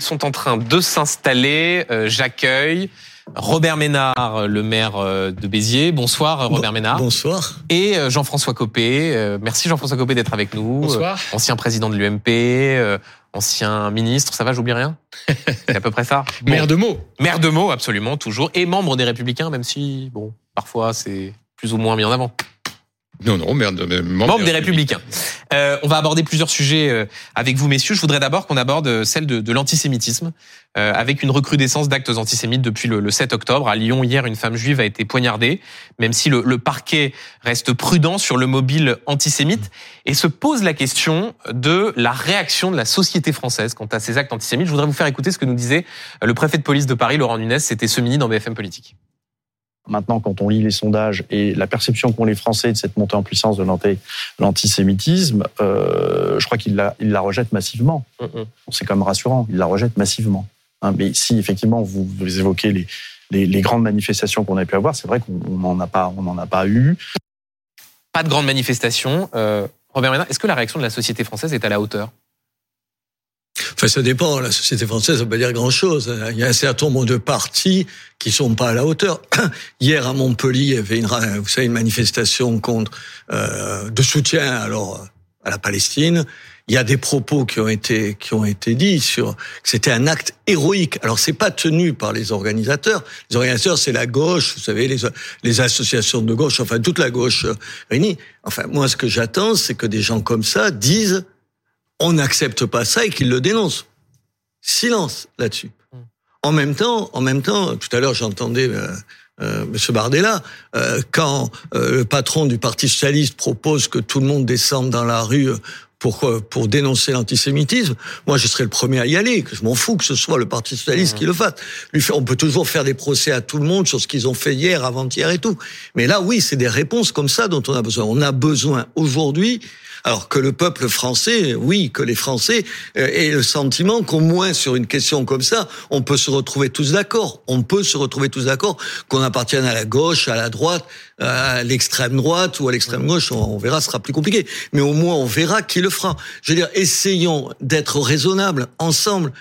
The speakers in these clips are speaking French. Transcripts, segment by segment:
Ils sont en train de s'installer. Euh, J'accueille Robert Ménard, le maire euh, de Béziers. Bonsoir Robert Ménard. Bonsoir. Et euh, Jean-François Copé. Euh, Merci Jean-François Copé d'être avec nous. Bonsoir. Euh, Ancien président de l'UMP, euh, ancien ministre. Ça va, j'oublie rien? C'est à peu près ça? Bon. Maire de mots. Maire de mots, absolument, toujours. Et membre des Républicains, même si, bon, parfois c'est plus ou moins mis en avant. Non, non, maire de membre, Membre des Républicains. Euh, on va aborder plusieurs sujets euh, avec vous, messieurs. Je voudrais d'abord qu'on aborde euh, celle de, de l'antisémitisme, euh, avec une recrudescence d'actes antisémites depuis le, le 7 octobre. À Lyon, hier, une femme juive a été poignardée, même si le, le parquet reste prudent sur le mobile antisémite, et se pose la question de la réaction de la société française quant à ces actes antisémites. Je voudrais vous faire écouter ce que nous disait euh, le préfet de police de Paris, Laurent Nunez. C'était ce midi dans BFM Politique. Maintenant, quand on lit les sondages et la perception qu'ont les Français de cette montée en puissance de l'anti- l'antisémitisme, euh, je crois qu'ils la, rejettent massivement. C'est quand même rassurant, ils la rejettent massivement. Hein, mais si effectivement vous, vous évoquez les, les, les grandes manifestations qu'on a pu avoir, c'est vrai qu'on n'en a pas, on n'en a pas eu. Pas de grandes manifestations. Euh, Robert Ménard, est-ce que la réaction de la société française est à la hauteur? Enfin, ça dépend. La société française, ça veut pas dire grand-chose. Il y a un certain nombre de partis qui sont pas à la hauteur. Hier, à Montpellier, il y avait une, vous savez, une manifestation contre, euh, de soutien, alors, à la Palestine. Il y a des propos qui ont été, qui ont été dits sur que c'était un acte héroïque. Alors, c'est pas tenu par les organisateurs. Les organisateurs, c'est la gauche, vous savez, les, les associations de gauche, enfin, toute la gauche euh, réunie. Enfin, moi, ce que j'attends, c'est que des gens comme ça disent on n'accepte pas ça et qu'ils le dénoncent. Silence là-dessus. En même temps, en même temps, tout à l'heure j'entendais euh, euh, Monsieur Bardella euh, quand euh, le patron du Parti socialiste propose que tout le monde descende dans la rue pour euh, pour dénoncer l'antisémitisme, moi je serais le premier à y aller. Que je m'en fous que ce soit le Parti socialiste qui le fasse. Lui, on peut toujours faire des procès à tout le monde sur ce qu'ils ont fait hier, avant-hier et tout. Mais là, oui, c'est des réponses comme ça dont on a besoin. On a besoin aujourd'hui alors que le peuple français, oui, que les Français euh, aient le sentiment qu'au moins sur une question comme ça, on peut se retrouver tous d'accord. On peut se retrouver tous d'accord, qu'on appartienne à la gauche, à la droite, à l'extrême droite ou à l'extrême gauche. On, verra, ce sera plus compliqué. Mais au moins, on verra qui le fera. Je veux dire, essayons d'être raisonnables ensemble.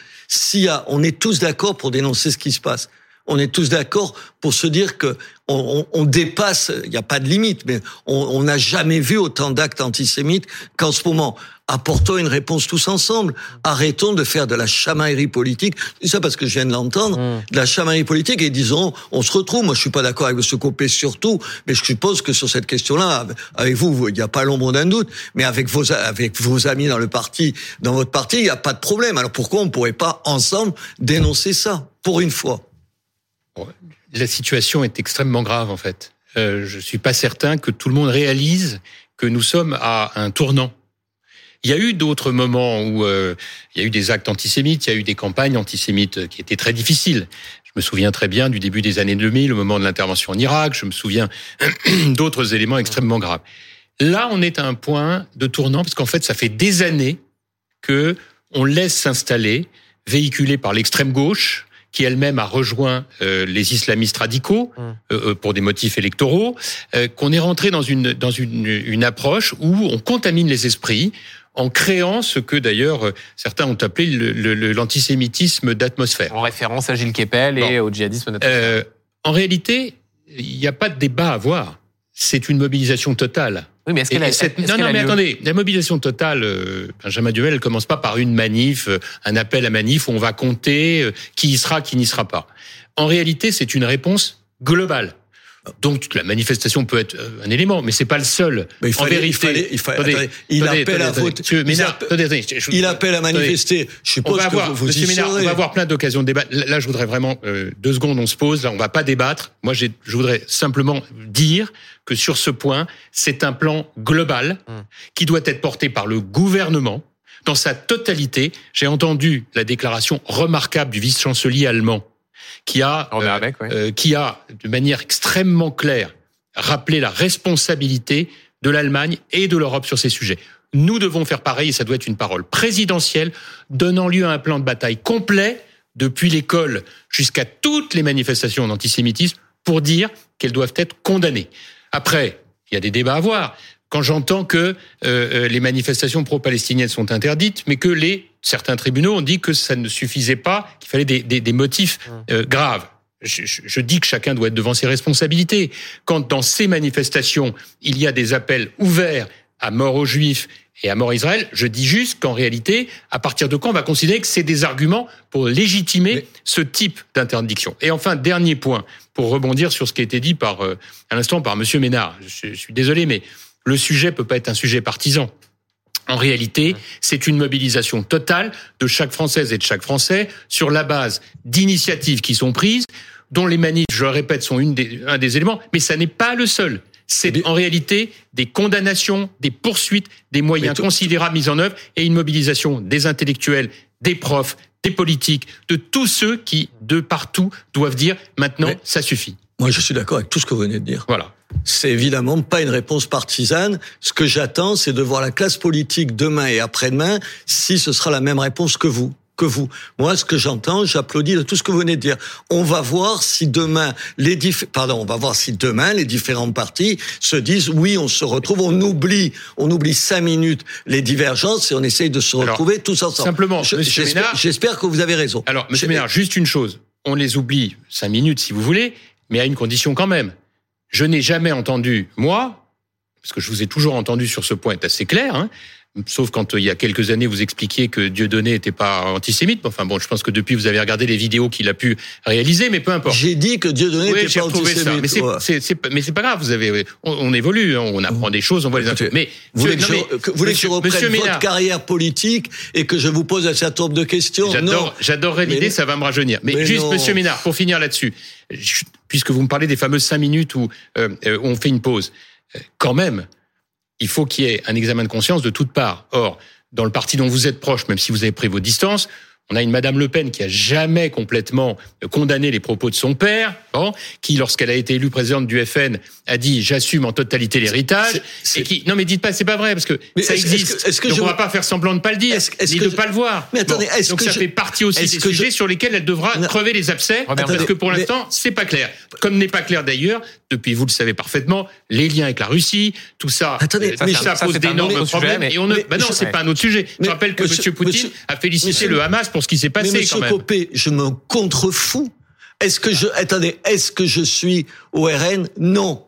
A, on est tous d'accord pour dénoncer ce qui se passe on est tous d'accord pour se dire que on, on, on dépasse, il n'y a pas de limite, mais on n'a jamais vu autant d'actes antisémites qu'en ce moment. Apportons une réponse tous ensemble. Arrêtons de faire de la chamaillerie politique. C'est ça parce que je viens de l'entendre, de la chamaillerie politique et disons, on se retrouve. Moi, je suis pas d'accord avec M. Copé surtout, mais je suppose que sur cette question-là, avec vous, il n'y a pas l'ombre d'un doute, mais avec vos, avec vos amis dans le parti, dans votre parti, il n'y a pas de problème. Alors pourquoi on ne pourrait pas ensemble dénoncer ça, pour une fois? La situation est extrêmement grave en fait. Euh, je suis pas certain que tout le monde réalise que nous sommes à un tournant. Il y a eu d'autres moments où euh, il y a eu des actes antisémites, il y a eu des campagnes antisémites qui étaient très difficiles. Je me souviens très bien du début des années 2000, au moment de l'intervention en Irak. Je me souviens d'autres éléments extrêmement graves. Là, on est à un point de tournant parce qu'en fait, ça fait des années que on laisse s'installer, véhiculé par l'extrême gauche, qui elle-même a rejoint euh, les islamistes radicaux Mm. euh, pour des motifs électoraux, euh, qu'on est rentré dans une dans une, une approche où on contamine les esprits en créant ce que d'ailleurs euh, certains ont appelé l'antisémitisme d'atmosphère. En référence à Gilles Kepel et au djihadisme notamment. Euh, en réalité, il n'y a pas de débat à avoir. C'est une mobilisation totale. oui, mais est-ce qu'elle a, cette- non, non, a mais lieu attendez, la mobilisation totale, euh, Benjamin Duhamel, elle commence pas par une manif, euh, un appel à manif où on va compter euh, qui y sera, qui n'y sera pas. En réalité, c'est une réponse globale. Donc la manifestation peut être euh, un élément, mais c'est pas le seul. Mais il en vérité, il fallait, il fallait- attendez, attendez, il attendez, appelle à attendez, voter. Monsieur il Ménard, appelle- à attendez. manifester. Je On suppose va que avoir, vous, Ménard, on va avoir plein d'occasions de débattre. Là, je voudrais vraiment euh, deux secondes, on se pose. Là, on va pas débattre. Moi, je voudrais simplement dire que sur ce point, c'est un plan global Mm. qui doit être porté par le gouvernement dans sa totalité. J'ai entendu la déclaration remarquable du vice-chancelier allemand qui a euh, ouais. euh, qui a, de manière extrêmement claire, rappelé la responsabilité de l'Allemagne et de l'Europe sur ces sujets. Nous devons faire pareil et ça doit être une parole présidentielle donnant lieu à un plan de bataille complet depuis l'école jusqu'à toutes les manifestations d'antisémitisme pour dire qu'elles doivent être condamnées. Après, il y a des débats à avoir. Quand j'entends que euh, euh, les manifestations pro-palestiniennes sont interdites, mais que les certains tribunaux ont dit que ça ne suffisait pas, qu'il fallait des, des, des motifs mmh. euh, graves. Je, je, je, dis que chacun doit être devant ses responsabilités. Quand dans ces manifestations, il y a des appels ouverts à mort aux juifs et à mort Israël, je dis juste qu'en réalité, à partir de quand on va considérer que c'est des arguments pour légitimer Mais... ce type d'interdiction. Et enfin, dernier point, pour rebondir sur ce qui a été dit par, euh, à l'instant par Monsieur Ménard. Je, je, suis désolé, mais le sujet peut pas être un sujet partisan. En réalité, c'est une mobilisation totale de chaque Française et de chaque Français sur la base d'initiatives qui sont prises, dont les manifs, je le répète, sont une des, un des éléments, mais ça n'est pas le seul c'est en réalité des condamnations, des poursuites, des moyens tout, considérables mis en œuvre et une mobilisation des intellectuels, des profs, des politiques, de tous ceux qui, de partout, doivent dire maintenant, Mais ça suffit. Moi, je suis d'accord avec tout ce que vous venez de dire. Voilà. C'est évidemment pas une réponse partisane. Ce que j'attends, c'est de voir la classe politique demain et après-demain si ce sera la même réponse que vous que vous. Moi, ce que j'entends, j'applaudis de tout ce que vous venez de dire. On va voir si demain les diff... pardon, on va voir si demain les différentes parties se disent oui, on se retrouve, on oublie, on oublie cinq minutes les divergences et on essaye de se retrouver Alors, tous ensemble. Simplement, j'espère que vous avez raison. Alors, Monsieur Ménard, juste une chose, on les oublie cinq minutes si vous voulez, mais à une condition quand même. Je n'ai jamais entendu moi, parce que je vous ai toujours entendu sur ce point, est assez clair. Hein, Sauf quand euh, il y a quelques années, vous expliquiez que Dieudonné n'était pas antisémite. Enfin bon, je pense que depuis, vous avez regardé les vidéos qu'il a pu réaliser, mais peu importe. J'ai dit que Dieudonné n'était oui, pas antisémite. Ça. Mais c'est, ouais. pas grave. Vous avez, on, on, évolue, hein, on apprend des choses, on voit les infos. Mais vous voulez que, je, que, voulez monsieur, que je reprenne votre carrière politique et que je vous pose un certain nombre de questions? J'adore, j'adorerais l'idée, ça va me rajeunir. Mais, mais juste, non. Monsieur Ménard, pour finir là-dessus, puisque vous me parlez des fameuses cinq minutes où euh, on fait une pause, euh, quand même, il faut qu'il y ait un examen de conscience de toutes parts. Or, dans le parti dont vous êtes proche, même si vous avez pris vos distances, on a une Madame Le Pen qui a jamais complètement condamné les propos de son père, bon, qui, lorsqu'elle a été élue présidente du FN, a dit j'assume en totalité l'héritage, et qui non mais dites pas c'est pas vrai parce que mais ça existe. Que, que donc je... on va pas faire semblant de pas le dire, ni de je... pas le voir. Mais attendez, bon, donc ça je... fait partie aussi des sujets je... sur lesquels elle devra non. crever les abcès, attendez, parce que pour l'instant mais... c'est pas clair. Comme n'est pas clair d'ailleurs depuis vous le savez parfaitement les liens avec la Russie, tout ça, attendez, ça, mais ça, ça pose d'énormes problèmes et on ne, bah non c'est pas un autre sujet. Je rappelle que Monsieur Poutine a félicité le Hamas pour ce qui s'est passé. Mais Monsieur Copé, je me contrefous. Est-ce que je attendez Est-ce que je suis au RN Non.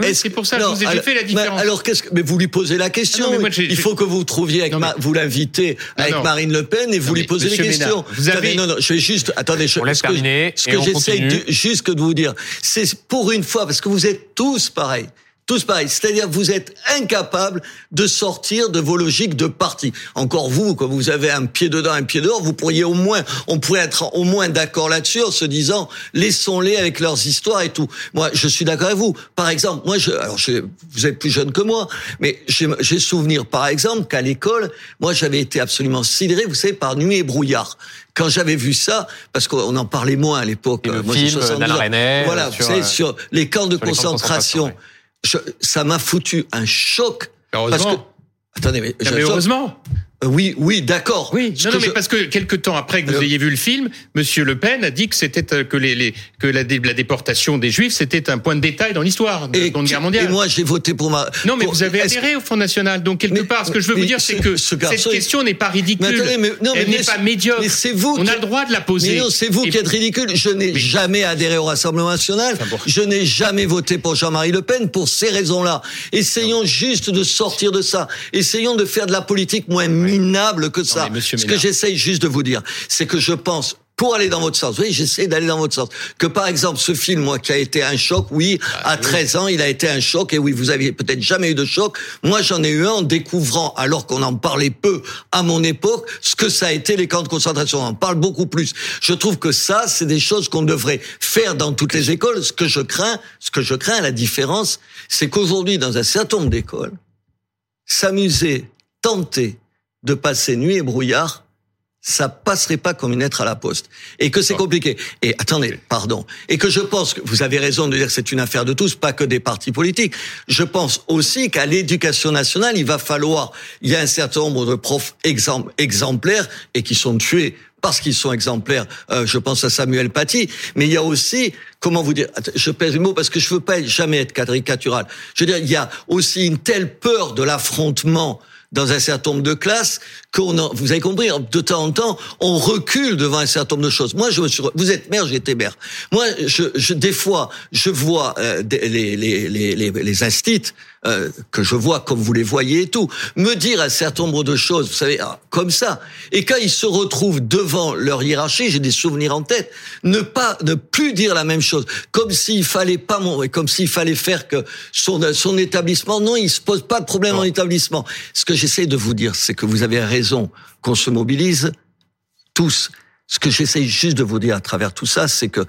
Oui, c'est pour ça que je vous ai alors, fait la différence. alors qu'est-ce que mais vous lui posez la question. Ah non, moi, Il faut que vous trouviez avec non, mais... Ma, vous l'invitez avec non. Marine Le Pen et vous lui posez les questions. Vous avez... Non non, je vais juste attendez, je, on laisse ce terminer que, ce que j'essaye juste de vous dire, c'est pour une fois parce que vous êtes tous pareils tous pareil. C'est-à-dire que vous êtes incapable de sortir de vos logiques de parti. Encore vous, quand vous avez un pied dedans, un pied dehors, vous pourriez au moins, on pourrait être au moins d'accord là-dessus en se disant, laissons-les avec leurs histoires et tout. Moi, je suis d'accord avec vous. Par exemple, moi, je, alors je, vous êtes plus jeune que moi, mais j'ai souvenir, par exemple, qu'à l'école, moi, j'avais été absolument sidéré, vous savez, par nuit et brouillard quand j'avais vu ça, parce qu'on en parlait moins à l'époque. Moi, j'ai 70 ans. René, voilà, sur, vous savez, sur les camps de concentration. Camps de concentration je, ça m'a foutu un choc. Parce que, attendez, mais, non, mais heureusement. Euh, oui, oui, d'accord. Oui, non, non, mais parce que quelques temps après que vous ayez vu le film, Monsieur Le Pen a dit que c'était euh, que les, les que la, la, déportation des Juifs c'était un point de détail dans l'histoire de la Seconde Guerre mondiale. Et moi, j'ai voté pour ma. Non, mais pour, vous avez adhéré au Front National, donc quelque mais, part, ce que je veux vous dire, c'est que ce cette question n'est pas ridicule. Mais attendez, mais, non, Elle n'est pas médiocre. Mais c'est vous. On a le droit de la poser. Mais non, c'est vous et... qui êtes ridicule. Je n'ai jamais adhéré au Rassemblement National. Enfin, bon. Je n'ai jamais voté pour Jean-Marie Le Pen pour ces raisons-là. Essayons non. juste de sortir de ça. Essayons de faire de la politique moins minable que ça. Ce que j'essaye juste de vous dire, c'est que je pense pour aller dans votre sens. Oui, j'essaie d'aller dans votre sens. Que par exemple, ce film, moi, qui a été un choc, oui, ah, à 13 oui. ans, il a été un choc, et oui, vous aviez peut-être jamais eu de choc. Moi, j'en ai eu un en découvrant, alors qu'on en parlait peu à mon époque, ce que ça a été les camps de concentration. On en parle beaucoup plus. Je trouve que ça, c'est des choses qu'on devrait faire dans toutes les écoles. Ce que je crains, ce que je crains, la différence, c'est qu'aujourd'hui, dans un certain nombre d'écoles, s'amuser, tenter, de passer nuit et brouillard, ça passerait pas comme une lettre à la poste. Et que c'est compliqué. Et attendez, pardon. Et que je pense que vous avez raison de dire que c'est une affaire de tous, pas que des partis politiques. Je pense aussi qu'à l'éducation nationale, il va falloir, il y a un certain nombre de profs exemplaires et qui sont tués parce qu'ils sont exemplaires. Euh, je pense à Samuel Paty, mais il y a aussi, comment vous dire, je pèse le mot parce que je veux pas jamais être caricatural. Je veux dire, il y a aussi une telle peur de l'affrontement dans un certain nombre de classes qu'on vous avez compris, de temps en temps, on recule devant un certain nombre de choses. Moi, je me suis, vous êtes maire, j'étais maire. Moi, je, je, des fois, je vois euh, les, les, les, les, les instits, euh, que je vois comme vous les voyez et tout, me dire un certain nombre de choses, vous savez, ah, comme ça. Et quand ils se retrouvent devant leur hiérarchie, j'ai des souvenirs en tête, ne pas, ne plus dire la même chose, comme s'il fallait pas, comme s'il fallait faire que son, son établissement, non, il se pose pas de problème en établissement. Ce que j'essaie de vous dire, c'est que vous avez raison qu'on se mobilise tous. Ce que j'essaie juste de vous dire à travers tout ça, c'est que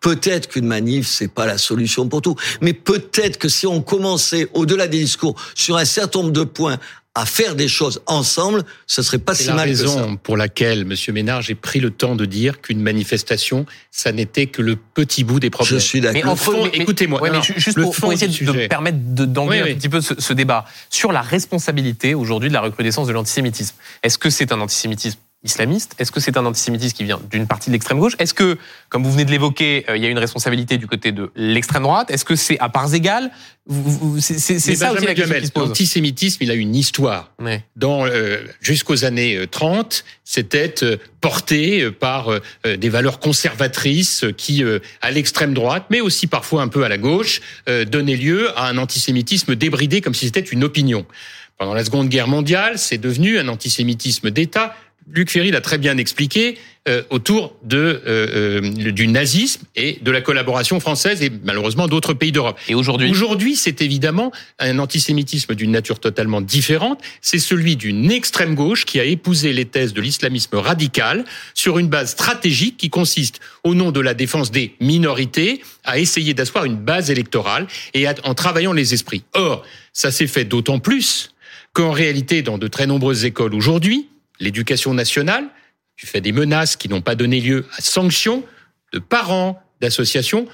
peut-être qu'une manif, c'est pas la solution pour tout, mais peut-être que si on commençait au-delà des discours sur un certain nombre de points à faire des choses ensemble, ce serait pas si la mal raison que ça. pour laquelle, Monsieur Ménard, j'ai pris le temps de dire qu'une manifestation, ça n'était que le petit bout des problèmes. Je suis d'accord. Mais en fond, écoutez-moi, ouais, juste le pour, fond pour essayer de me permettre de- d'enlever Oui, oui. un petit peu ce, ce débat sur la responsabilité aujourd'hui de la recrudescence de l'antisémitisme. Est-ce que c'est un antisémitisme islamiste Est-ce que c'est un antisémitisme qui vient d'une partie de l'extrême gauche? Est-ce que, comme vous venez de l'évoquer, euh, il y a une responsabilité du côté de l'extrême droite? Est-ce que c'est à parts égales? C'est ça aussi la question qui se pose. L'antisémitisme, il a une histoire. Dans euh, jusqu'aux années euh, 30, c'était euh, porté euh, par euh, des valeurs conservatrices qui, euh, à l'extrême droite, mais aussi parfois un peu à la gauche, donnaient lieu à un antisémitisme débridé comme si c'était une opinion. Pendant la Seconde Guerre mondiale, c'est devenu un antisémitisme d'État. Luc Ferry l'a très bien expliqué euh, autour de euh, euh, du nazisme et de la collaboration française et malheureusement d'autres pays d'Europe. Et aujourd'hui Aujourd'hui, c'est évidemment un antisémitisme d'une nature totalement différente. C'est celui d'une extrême gauche qui a épousé les thèses de l'islamisme radical sur une base stratégique qui consiste, au nom de la défense des minorités, à essayer d'asseoir une base électorale et à- en travaillant les esprits. Or, ça s'est fait d'autant plus qu'en réalité, dans de très nombreuses écoles aujourd'hui, l'éducation nationale, tu fais des menaces qui n'ont pas donné lieu à sanctions de parents, d'associations,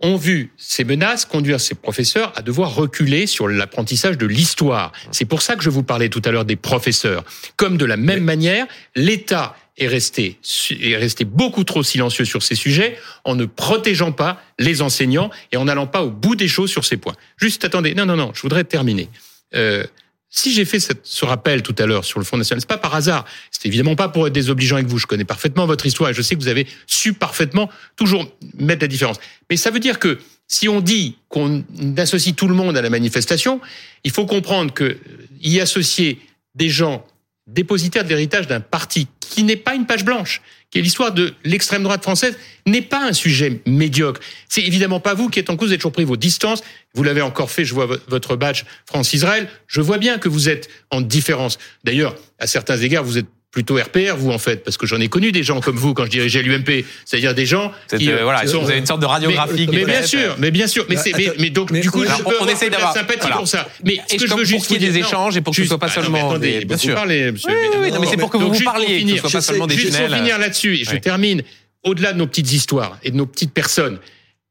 ont vu ces menaces conduire ces professeurs à devoir reculer sur l'apprentissage de l'histoire. C'est pour ça que je vous parlais tout à l'heure des professeurs. Comme de la même manière, l'État est resté, est resté beaucoup trop silencieux sur ces sujets en ne protégeant pas les enseignants et en n'allant pas au bout des choses sur ces points. Juste attendez, non, non, non, je voudrais terminer. Euh, si j'ai fait ce rappel tout à l'heure sur le Front National, c'est pas par hasard. C'est évidemment pas pour être désobligeant avec vous. Je connais parfaitement votre histoire et je sais que vous avez su parfaitement toujours mettre la différence. Mais ça veut dire que si on dit qu'on associe tout le monde à la manifestation, il faut comprendre que euh, y associer des gens dépositaires de l'héritage d'un parti qui n'est pas une page blanche, qui est l'histoire de l'extrême droite française, n'est pas un sujet médiocre. C'est évidemment pas vous qui êtes en cause, vous avez toujours pris vos distances. Vous l'avez encore fait, je vois vo- votre badge France-Israël. Je vois bien que vous êtes en différence. D'ailleurs, à certains égards, vous êtes plutôt RPR, vous, en fait, parce que j'en ai connu des gens comme vous quand je dirigeais l'UMP. C'est-à-dire des gens C'est, qui, euh, voilà, sont- vous avez une sorte de radiographie. qui mais bien sûr, mais bien sûr, mais Bah, c'est, mais, donc mais du coup, je peux on la d'avoir- sympathie voilà. pour ça. Mais Et ce que je veux pour juste qu'il y ait des échanges et pour que ce juste- soit pas Ah non, mais seulement attendez, bien sûr. parler, monsieur Oui, oui, non, mais c'est pour que vous juste pour parliez, que ce soit pas seulement des Juste tunnels. pour finir là-dessus, et je termine. Au-delà de nos petites histoires et de nos petites personnes,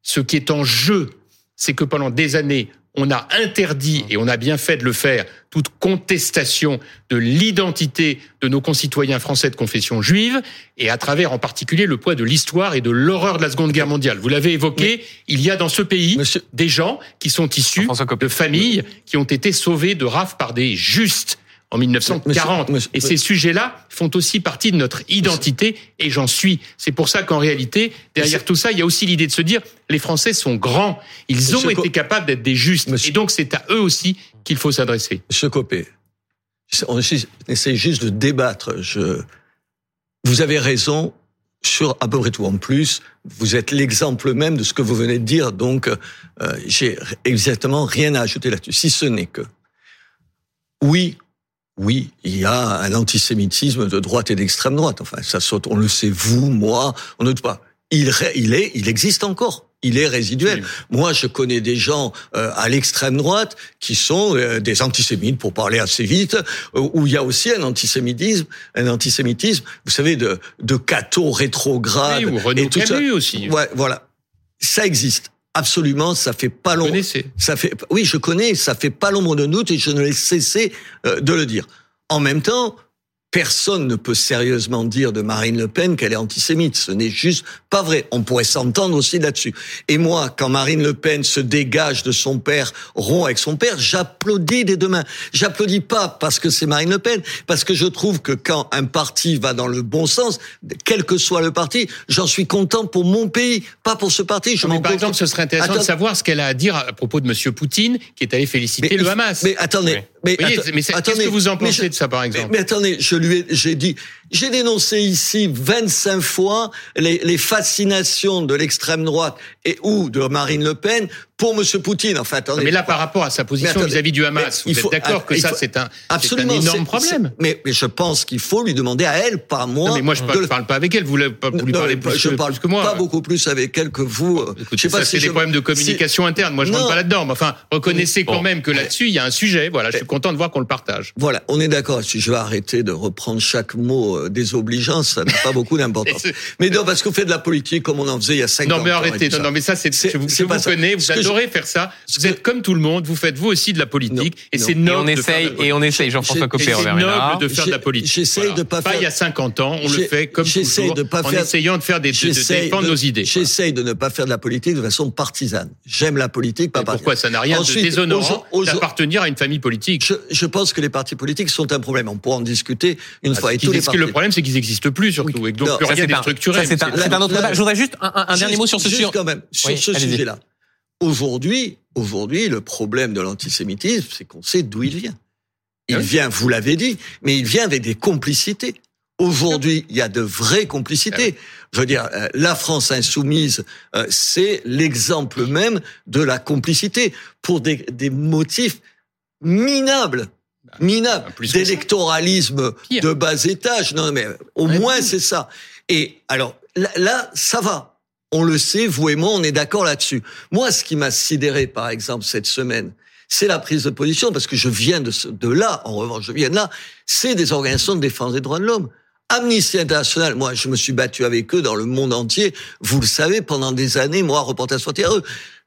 ce qui est en jeu, c'est que pendant des années, on a interdit, et on a bien fait de le faire, toute contestation de l'identité de nos concitoyens français de confession juive, et à travers en particulier le poids de l'histoire et de l'horreur de la Seconde Guerre mondiale. Vous l'avez évoqué, il y a dans ce pays Monsieur- des gens qui sont issus de familles qui ont été sauvés de rafles par des justes en 1940. Monsieur- et ces sujets-là font aussi partie de notre identité, et j'en suis. C'est pour ça qu'en réalité, derrière tout ça, il y a aussi l'idée de se dire, les Français sont grands, ils ont été capables d'être des justes, et donc c'est à eux aussi qu'il faut s'adresser. Monsieur Copé, on essaie juste de débattre. Je, vous avez raison sur à peu près tout. En plus, vous êtes l'exemple même de ce que vous venez de dire, donc euh, j'ai exactement rien à ajouter là-dessus, si ce n'est que oui, oui, il y a un antisémitisme de droite et d'extrême droite. Enfin, ça saute, on le sait, vous, moi, on ne doute pas. Il, il est, il existe encore. Il est résiduel. Moi, je connais des gens euh, à l'extrême droite qui sont euh, des antisémites, pour parler assez vite, euh, où il y a aussi un antisémitisme, un antisémitisme, vous savez, de, de cathos rétrogrades. Oui, ou Renaud et tout ça. Aussi. Ouais, voilà. Ça existe. Absolument, ça fait pas long. Ça fait, oui, je connais, ça fait pas l'ombre de doute et je ne l'ai cessé euh, de le dire. En même temps, personne ne peut sérieusement dire de Marine Le Pen qu'elle est antisémite. Ce n'est juste pas vrai. On pourrait s'entendre aussi là-dessus. Et moi, quand Marine Le Pen se dégage de son père, rompt avec son père, j'applaudis des deux mains. J'applaudis pas parce que c'est Marine Le Pen, parce que je trouve que quand un parti va dans le bon sens, quel que soit le parti, j'en suis content pour mon pays, pas pour ce parti. Je mais par exemple, ce serait intéressant de savoir ce qu'elle a à dire à propos de Monsieur Poutine, qui est allé féliciter le Hamas. Mais attendez, mais, mais qu'est-ce que vous en pensez de ça, par exemple mais attendez, je lui ai, j'ai dit, j'ai dénoncé ici 25 fois les, les fascinations de l'extrême droite et ou de Marine Le Pen pour M. Poutine. Enfin, attendez. Mais là, par rapport à sa position vis-à-vis du Hamas, vous êtes d'accord que ça, c'est un, absolument, un énorme problème mais, mais, je pense qu'il faut lui demander à elle, pas moi. Non, mais moi, je ne parle pas avec elle. Vous, vous lui parlez plus, je que, parle que moi. Pas beaucoup plus avec elle que vous. Écoutez, je sais pas ça, si c'est des problèmes de communication interne. Moi, je ne rentre pas là-dedans. Mais enfin, reconnaissez quand même que là-dessus, il y a un sujet. Voilà, je suis content de voir qu'on le partage. Voilà, on est d'accord. Si je vais arrêter de reprendre chaque mot euh, désobligeant, ça n'a pas beaucoup d'importance. mais non, parce qu'on fait de la politique comme on en faisait il y a 50 ans. Non, mais arrêtez. Non, mais ça, c'est, je vous, connais, vous adorez faire ça. Vous êtes comme tout le monde, vous faites vous aussi de la politique, et c'est noble. Et on essaye, et on essaye, Jean-François Copé, C'est noble de faire de la politique. J'essaye de pas faire. Pas il y a 50 ans, on le fait comme toujours, de pas en essayant de faire des, de défendre nos idées. J'essaye de ne pas faire de la politique de façon partisane. J'aime la politique, pas Pourquoi ça n'a rien de déshonorant d'appartenir à une famille politique Je pense que les partis politiques sont un problème. On pourra en discuter une fois. Et tous les Le problème, c'est qu'ils n'existent plus surtout, et donc plus rien n'est structuré. C'est un autre débat. Je voudrais juste un dernier mot sur ce sujet. quand même sur ce sujet-là. Aujourd'hui, aujourd'hui, le problème de l'antisémitisme, c'est qu'on sait d'où il vient. Il vient, vous l'avez dit, mais il vient avec des complicités. Aujourd'hui, il y a de vraies complicités. Ah Je veux dire, euh, la France insoumise, euh, c'est l'exemple même de la complicité pour des, des motifs minables bah, minables, d'électoralisme de bas étage. Non, mais au moins c'est ça. Et alors là, ça va on le sait, vous et moi, on est d'accord là-dessus. Moi, ce qui m'a sidéré, par exemple, cette semaine, c'est la prise de position, parce que je viens de, de là, en revanche, je viens de là, c'est des organisations de défense des droits de l'homme. Amnesty International, moi, je me suis battu avec eux dans le monde entier. Vous le savez, pendant des années, moi, reporter sur eux.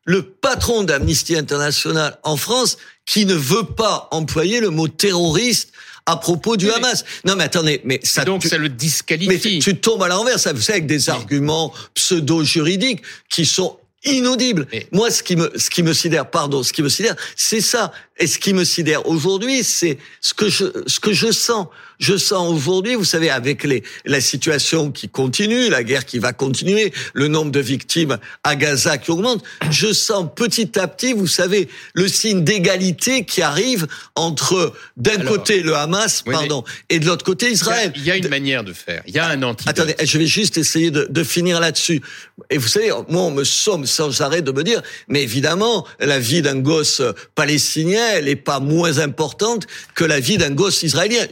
Le patron d'Amnesty International en France, qui ne veut pas employer le mot terroriste à propos du Hamas. Non, mais attendez, mais ça. Donc ça le disqualifie. Mais tu tombes à l'envers, ça, vous savez, avec des arguments pseudo-juridiques qui sont inaudibles. Moi, ce qui me, ce qui me sidère, pardon, ce qui me sidère, c'est ça. Et ce qui me sidère aujourd'hui, c'est ce que je, ce que je sens. Je sens aujourd'hui, vous savez, avec les, la situation qui continue, la guerre qui va continuer, le nombre de victimes à Gaza qui augmente, je sens petit à petit, vous savez, le signe d'égalité qui arrive entre d'un côté le Hamas, pardon, et de l'autre côté Israël. Il y a une manière de faire. Il y a un antidote. Attendez, je vais juste essayer de, de finir là-dessus. Et vous savez, moi, on me somme sans arrêt de me dire, mais évidemment, la vie d'un gosse palestinien, elle n'est pas moins importante que la vie d'un gosse israélien.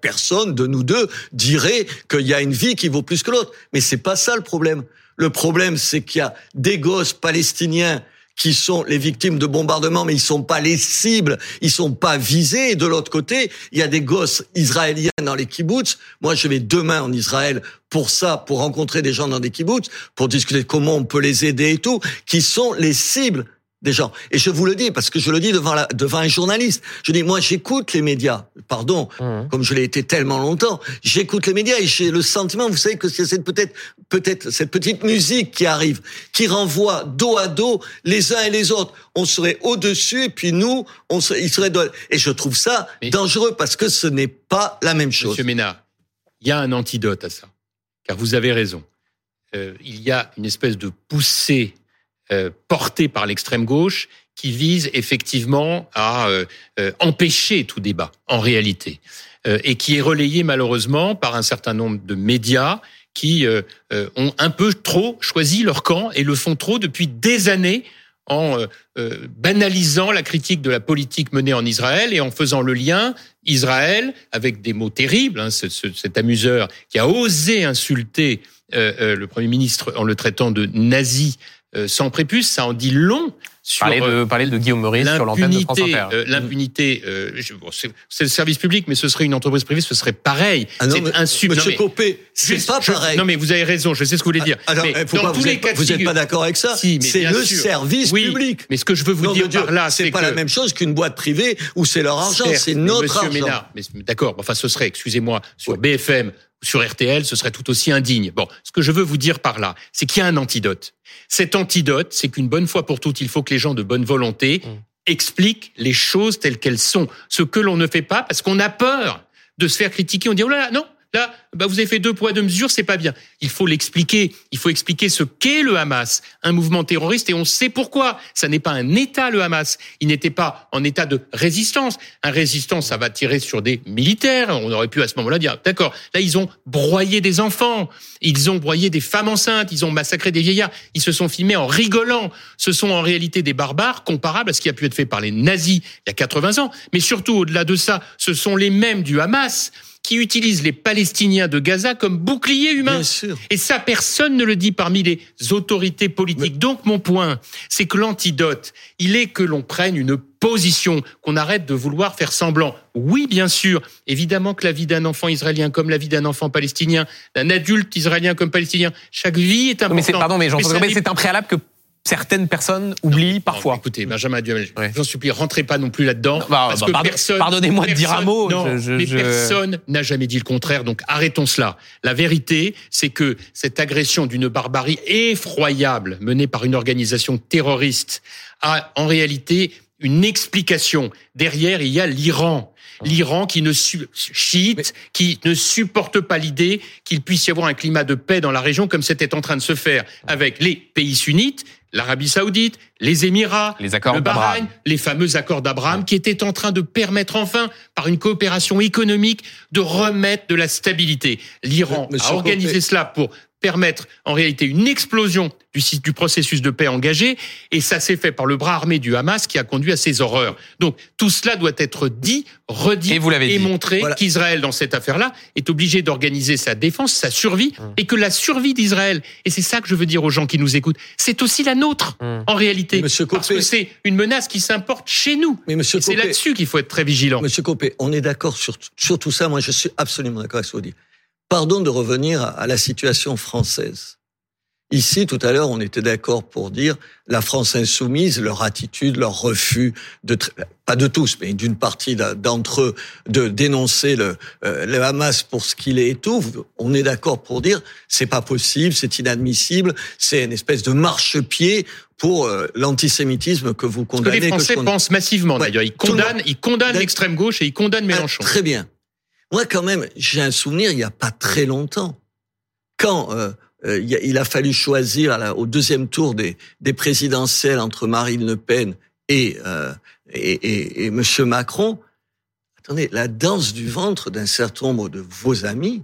Personne de nous deux dirait qu'il y a une vie qui vaut plus que l'autre. Mais c'est pas ça le problème. Le problème, c'est qu'il y a des gosses palestiniens qui sont les victimes de bombardements, mais ils sont pas les cibles, ils sont pas visés. Et de l'autre côté, il y a des gosses israéliens dans les kibbutz. Moi, je vais demain en Israël pour ça, pour rencontrer des gens dans des kibbutz, pour discuter comment on peut les aider et tout, qui sont les cibles des gens. Et je vous le dis parce que je le dis devant la, devant un journaliste. Je dis moi j'écoute les médias. Pardon, mmh. comme je l'ai été tellement longtemps, j'écoute les médias et j'ai le sentiment, vous savez que c'est cette peut-être peut-être cette petite musique qui arrive, qui renvoie dos à dos les uns et les autres. On serait au-dessus et puis nous, on serait, il serait et je trouve ça dangereux parce que ce n'est pas la même chose. Monsieur Ménard, il y a un antidote à ça, car vous avez raison. Euh, il y a une espèce de poussée euh, porté par l'extrême gauche qui vise effectivement à euh, euh, empêcher tout débat en réalité et qui est relayé malheureusement par un certain nombre de médias qui ont un peu trop choisi leur camp et le font trop depuis des années en banalisant la critique de la politique menée en Israël et en faisant le lien Israël avec des mots terribles. Hein, cet amuseur qui a osé insulter le Premier ministre en le traitant de nazi euh, sans prépuce, ça en dit long sur parler de, parler de Guillaume Meurice sur l'antenne de France Inter. Euh, L'impunité, euh, bon, c'est le service public, mais ce serait une entreprise privée, ce serait pareil. Ah c'est un sub. Monsieur Copé, c'est pas pareil. non mais vous avez raison, je sais ce que vous voulez dire. Ah, alors, mais dans tous vous les cas, vous n'êtes pas d'accord avec ça si, C'est le service oui, public. Mais ce que je veux vous dire par là, c'est pas la même chose qu'une boîte privée où c'est leur argent, c'est notre Monsieur argent. Ménard, mais d'accord, enfin ce serait, excusez-moi, sur BFM sur RTL, ce serait tout aussi indigne. Bon, ce que je veux vous dire par là, c'est qu'il y a un antidote. Cet antidote, c'est qu'une bonne fois pour toutes, il faut que les gens de bonne volonté mm. expliquent les choses telles qu'elles sont. Ce que l'on ne fait pas parce qu'on a peur de se faire critiquer. On dit, oh là là, non, Là, bah vous avez fait deux poids deux mesures, c'est pas bien. Il faut l'expliquer. Il faut expliquer ce qu'est le Hamas, un mouvement terroriste, et on sait pourquoi. Ça n'est pas un État le Hamas. Il n'était pas en état de résistance. Un résistant, ça va tirer sur des militaires. On aurait pu à ce moment-là dire, d'accord. Là, ils ont broyé des enfants, ils ont broyé des femmes enceintes, ils ont massacré des vieillards. Ils se sont filmés en rigolant. Ce sont en réalité des barbares comparables à ce qui a pu être fait par les nazis il y a 80 ans. Mais surtout, au-delà de ça, ce sont les mêmes du Hamas qui utilise les Palestiniens de Gaza comme bouclier humain. Et ça, personne ne le dit parmi les autorités politiques. Donc mon point, c'est que l'antidote, il est que l'on prenne une position, qu'on arrête de vouloir faire semblant. Oui, bien sûr, évidemment que la vie d'un enfant israélien comme la vie d'un enfant palestinien, d'un adulte israélien comme palestinien, chaque vie est importante. Mais c'est pardon, mais, mais c'est un préalable que certaines personnes oublient parfois. écoutez, Benjamin Duhamel, ouais. j'en supplie, rentrez pas non plus là-dedans. Bah, parce bah, que personne, pardonnez-moi de dire un mot. Non, je, mais personne n'a jamais dit le contraire. Donc arrêtons cela. La vérité, c'est que cette agression d'une barbarie effroyable menée par une organisation terroriste a en réalité une explication. Derrière, il y a l'Iran. L'Iran qui ne chiite, qui ne supporte pas l'idée qu'il puisse y avoir un climat de paix dans la région comme c'était en train de se faire avec les pays sunnites, l'Arabie Saoudite, les Émirats, les accords le Bahreïn, les fameux accords d'Abraham qui étaient en train de permettre enfin, par une coopération économique, de remettre de la stabilité. L'Iran a organisé cela pour permettre en réalité une explosion du, du processus de paix engagé, et ça s'est fait par le bras armé du Hamas qui a conduit à ces horreurs. Donc tout cela doit être dit, redit et, montré qu'Israël, dans cette affaire-là, est obligé d'organiser sa défense, sa survie, hum. et que la survie d'Israël, et c'est ça que je veux dire aux gens qui nous écoutent, c'est aussi la nôtre, hum. en réalité. Monsieur parce que c'est une menace qui s'importe chez nous. Mais monsieur c'est là-dessus qu'il faut être très vigilant. Monsieur Copé, on est d'accord sur, sur tout ça. Moi, je suis absolument d'accord avec ce que vous dites. Pardon de revenir à la situation française. Ici, tout à l'heure, on était d'accord pour dire la France insoumise, leur attitude, leur refus de pas de tous, mais d'une partie d'entre eux, de dénoncer le, euh, le Hamas pour ce qu'il est et tout. On est d'accord pour dire c'est pas possible, c'est inadmissible, c'est une espèce de marchepied pour euh, l'antisémitisme que vous condamnez. que les Français pensent massivement d'ailleurs. Ils condamnent, ils condamnent l'extrême gauche et ils condamnent ah, Mélenchon. très bien. Moi, quand même, j'ai un souvenir il n'y a pas très longtemps, quand euh, euh, il a fallu choisir au deuxième tour des, des présidentielles entre Marine Le Pen et, euh, et, et, et Monsieur Macron. Attendez, la danse du ventre d'un certain nombre de vos amis.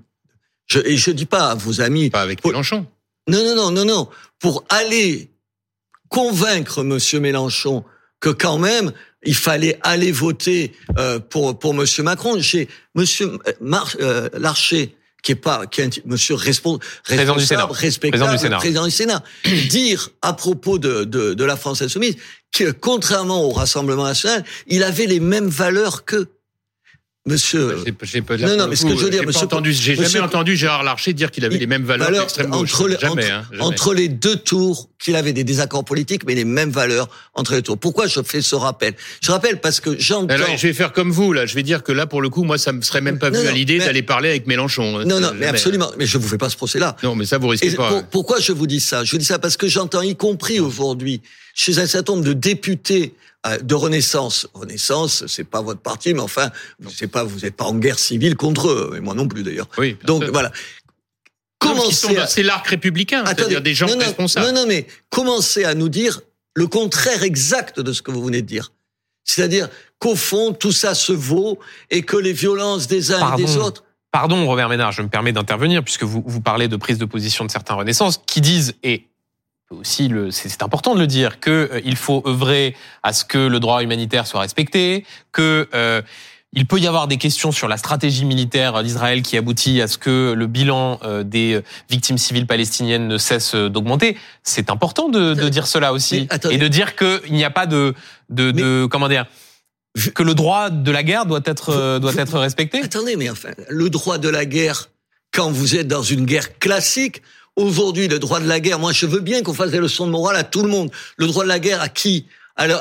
Je, et je dis pas à vos amis. Pas avec Mélenchon. Non, non, non, non, non. Pour aller convaincre Monsieur Mélenchon que quand même il fallait aller voter euh, pour pour Monsieur Macron. J'ai Monsieur Mar euh, Larcher qui est pas qui est un monsieur responsable, respectable, président du Sénat. président du Sénat, dire à propos de, de, de la France insoumise que contrairement au Rassemblement national, il avait les mêmes valeurs que Monsieur. Bah, non, non, mais ce que je veux dire, Monsieur. J'ai jamais entendu Gérard Larcher dire qu'il avait les mêmes valeurs d'extrême gauche. Entre, jamais, hein, entre, les deux tours, qu'il avait des désaccords politiques, mais les mêmes valeurs entre les tours. Pourquoi je fais ce rappel? Je rappelle parce que j'entends. je vais faire comme vous là. Je vais dire que là, pour le coup, moi, ça me serait même pas venu à l'idée d'aller parler avec Mélenchon. Hein, non, non, mais absolument. Mais je vous fais pas ce procès-là. Non, mais ça vous risquez pas. pourquoi je vous dis ça? Je vous dis ça parce que j'entends, y compris aujourd'hui, chez un certain nombre de députés euh, de Renaissance. Renaissance, c'est pas votre parti, mais enfin, c'est pas, vous n'êtes pas en guerre civile contre eux, et moi non plus d'ailleurs. Oui. Donc voilà. Commencez c'est l'arc républicain, c'est-à-dire des gens responsables. Non, non, mais commencez à nous dire le contraire exact de ce que vous venez de dire. C'est-à-dire qu'au fond, tout ça se vaut et que les violences des uns et des autres. Pardon, Robert Ménard, je me permets d'intervenir puisque vous, vous parlez de prise de position de certains Renaissance qui disent, et aussi, c'est important de le dire, qu'il euh, faut œuvrer à ce que le droit humanitaire soit respecté, que euh, il peut y avoir des questions sur la stratégie militaire d'Israël qui aboutit à ce que le bilan euh, des victimes civiles palestiniennes ne cesse d'augmenter. C'est important de, de, dire cela aussi et de dire qu'il n'y a pas de, de, de comment dire que le droit de la guerre doit être euh, doit être respecté. Attendez, mais enfin, le droit de la guerre quand vous êtes dans une guerre classique. Aujourd'hui, le droit de la guerre, moi je veux bien qu'on fasse des leçons de morale à tout le monde. Le droit de la guerre à qui? Alors,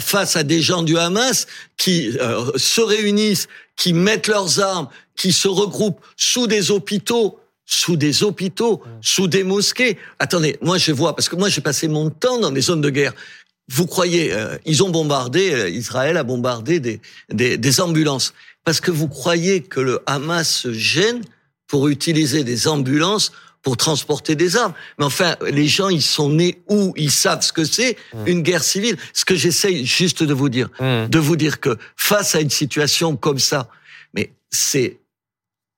face à des gens du Hamas qui euh, se réunissent, qui mettent leurs armes, qui se regroupent sous des hôpitaux, sous des hôpitaux, sous des mosquées. Attendez, moi je vois, parce que moi j'ai passé mon temps dans des zones de guerre. Vous croyez, euh, ils ont bombardé, euh, Israël a bombardé des, des, des ambulances, parce que vous croyez que le Hamas se gêne pour utiliser des ambulances pour transporter des armes. Mais enfin, les gens, ils sont nés où Ils savent ce que c'est mmh. une guerre civile. Ce que j'essaye juste de vous dire, mmh. de vous dire que face à une situation comme ça, mais c'est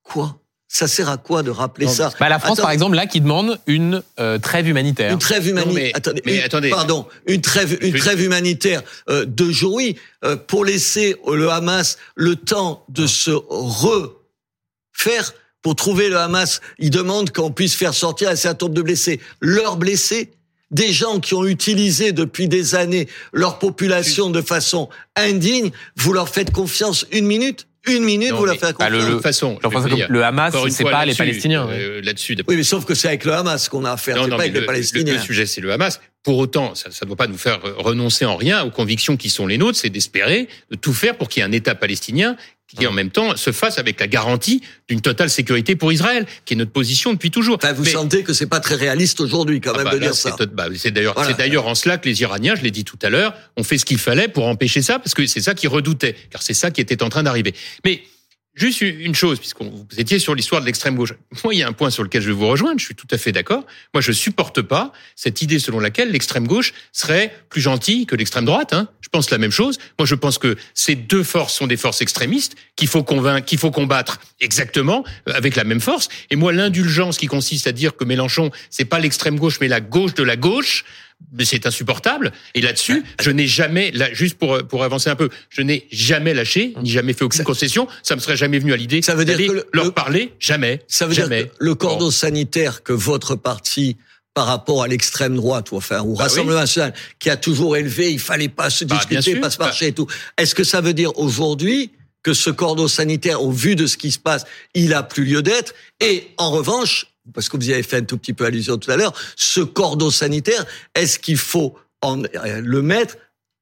quoi? Ça sert à quoi de rappeler ça? bah La France, par exemple, là, qui demande une euh, trêve humanitaire. Une trêve humanitaire. Attendez, mais, attendez. Pardon, une trêve, une trêve humanitaire euh, de jour, oui, euh, pour laisser le Hamas le temps de se refaire pour trouver le Hamas, ils demandent qu'on puisse faire sortir un certain nombre de blessés. Leurs blessés, des gens qui ont utilisé depuis des années leur population de façon indigne, vous leur faites confiance une minute? Une minute, vous leur faites bah, confiance? de toute façon, le Hamas, c'est pas les Palestiniens. Euh, là-dessus. Oui, mais sauf que c'est avec le Hamas qu'on a affaire, c'est pas avec les Palestiniens. Le, sujet, c'est le Hamas. Pour autant, ça ne doit pas nous faire renoncer en rien aux convictions qui sont les nôtres, c'est d'espérer de tout faire pour qu'il y ait un État palestinien qui en même temps se fasse avec la garantie d'une totale sécurité pour Israël, qui est notre position depuis toujours. vous sentez que c'est pas très réaliste aujourd'hui quand ah même bah de dire ça. Bah, c'est d'ailleurs c'est d'ailleurs en cela que les Iraniens, je l'ai dit tout à l'heure, ont fait ce qu'il fallait pour empêcher ça, parce que c'est ça qu'ils redoutaient, car c'est ça qui était en train d'arriver. Mais Juste une chose, puisque vous étiez sur l'histoire de l'extrême gauche. Moi, il y a un point sur lequel je vais vous rejoindre. Je suis tout à fait d'accord. Moi, je supporte pas cette idée selon laquelle l'extrême gauche serait plus gentille que l'extrême droite. Hein. Je pense la même chose. Moi, je pense que ces deux forces sont des forces extrémistes qu'il faut convaincre, qu'il faut combattre exactement euh, avec la même force. Et moi, l'indulgence qui consiste à dire que Mélenchon, c'est pas l'extrême gauche, mais la gauche de la gauche mais c'est insupportable. Et là-dessus, je n'ai jamais, là, juste pour pour avancer un peu, je n'ai jamais lâché, ni jamais fait aucune concession. Ça me serait jamais venu à l'idée. Ça veut dire que leur parler jamais. Ça veut jamais. dire que le cordon sanitaire que votre parti par rapport à l'extrême droite ou enfin au bah Rassemblement national qui a toujours élevé, il fallait pas se bah, discuter, pas se marcher et tout. Est-ce que ça veut dire aujourd'hui que ce cordon sanitaire, au vu de ce qui se passe, il a plus lieu d'être? Et en revanche, parce que vous y avez fait un tout petit peu allusion tout à l'heure, ce cordon sanitaire, est-ce qu'il faut en, euh, le mettre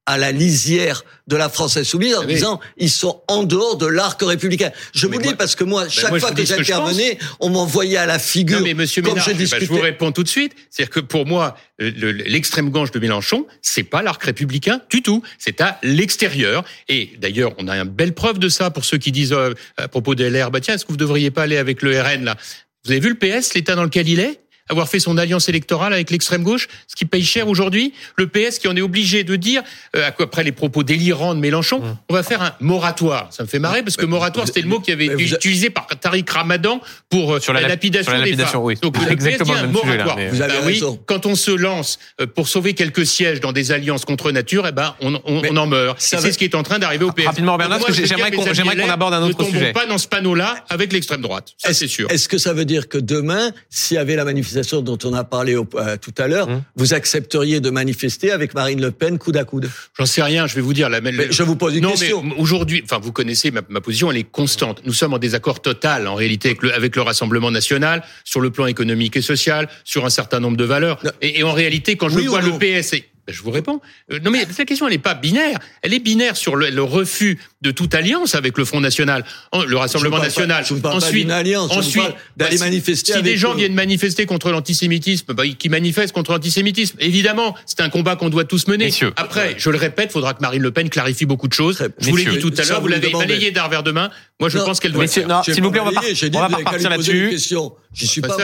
à la lisière de la France insoumise en disant ils sont en dehors de l'arc républicain? Je vous le dis parce que moi, chaque fois que j'intervenais, on m'envoyait à la figure. Non, mais Monsieur comme je, discutais... je vous réponds tout de suite. C'est-à-dire que pour moi, l'extrême gauche de Mélenchon, c'est pas l'arc républicain du tout. C'est à l'extérieur. Et d'ailleurs, on a une belle preuve de ça pour ceux qui disent euh, à propos des LR, bah tiens, est-ce que vous devriez pas aller avec le RN là? Vous avez vu le PS, l'état dans lequel il est? Avoir fait son alliance électorale avec l'extrême gauche, ce qui paye cher aujourd'hui. Le PS qui en est obligé de dire, euh, après les propos délirants de Mélenchon, mmh. on va faire un moratoire. Ça me fait marrer parce que moratoire, c'était le mot qui avait été utilisé par Tariq Ramadan pour euh, sur la, lapidation, des femmes. Oui. Donc le PS dit un moratoire. Vous avez bah, oui, quand on se lance euh, pour sauver quelques sièges dans des alliances contre nature, eh ben on, on, on en meurt. C'est ce qui est en train d'arriver au PS. Rapidement, Bernard, parce que j'aimerais qu'on aborde un autre sujet. Ne pas dans ce panneau-là avec l'extrême droite. Ça, c'est sûr. Est-ce que ça veut dire que demain, s'il y avait la manifestation dont on a parlé euh, tout à l'heure, hum. vous accepteriez de manifester avec Marine Le Pen coude à coude? J'en sais rien, je vais vous dire. La, mais je vous pose une non, question. aujourd'hui, enfin, vous connaissez ma, ma, position, elle est constante. Nous sommes en désaccord total, en réalité, avec le, avec le Rassemblement national, sur le plan économique et social, sur un certain nombre de valeurs. Et, et, en réalité, quand je vois le PS je vous réponds. Euh, non, mais la question, elle n'est pas binaire. Elle est binaire sur le, refus de toute alliance avec le Front National, le Rassemblement National. je parle ensuite, pas alliance, ensuite, d'aller manifester. Si des gens viennent manifester contre l'antisémitisme, bah, qui manifestent contre l'antisémitisme, évidemment, c'est un combat qu'on doit tous mener. Après, je le répète, il faudra que Marine Le Pen clarifie beaucoup de choses. Je vous l'ai dit tout à l'heure, vous l'avez balayé d'un revers de main. Moi, je pense qu'elle doit. S'il vous plaît, on va, pas, on va pas repartir là-dessus. J'y suis pas.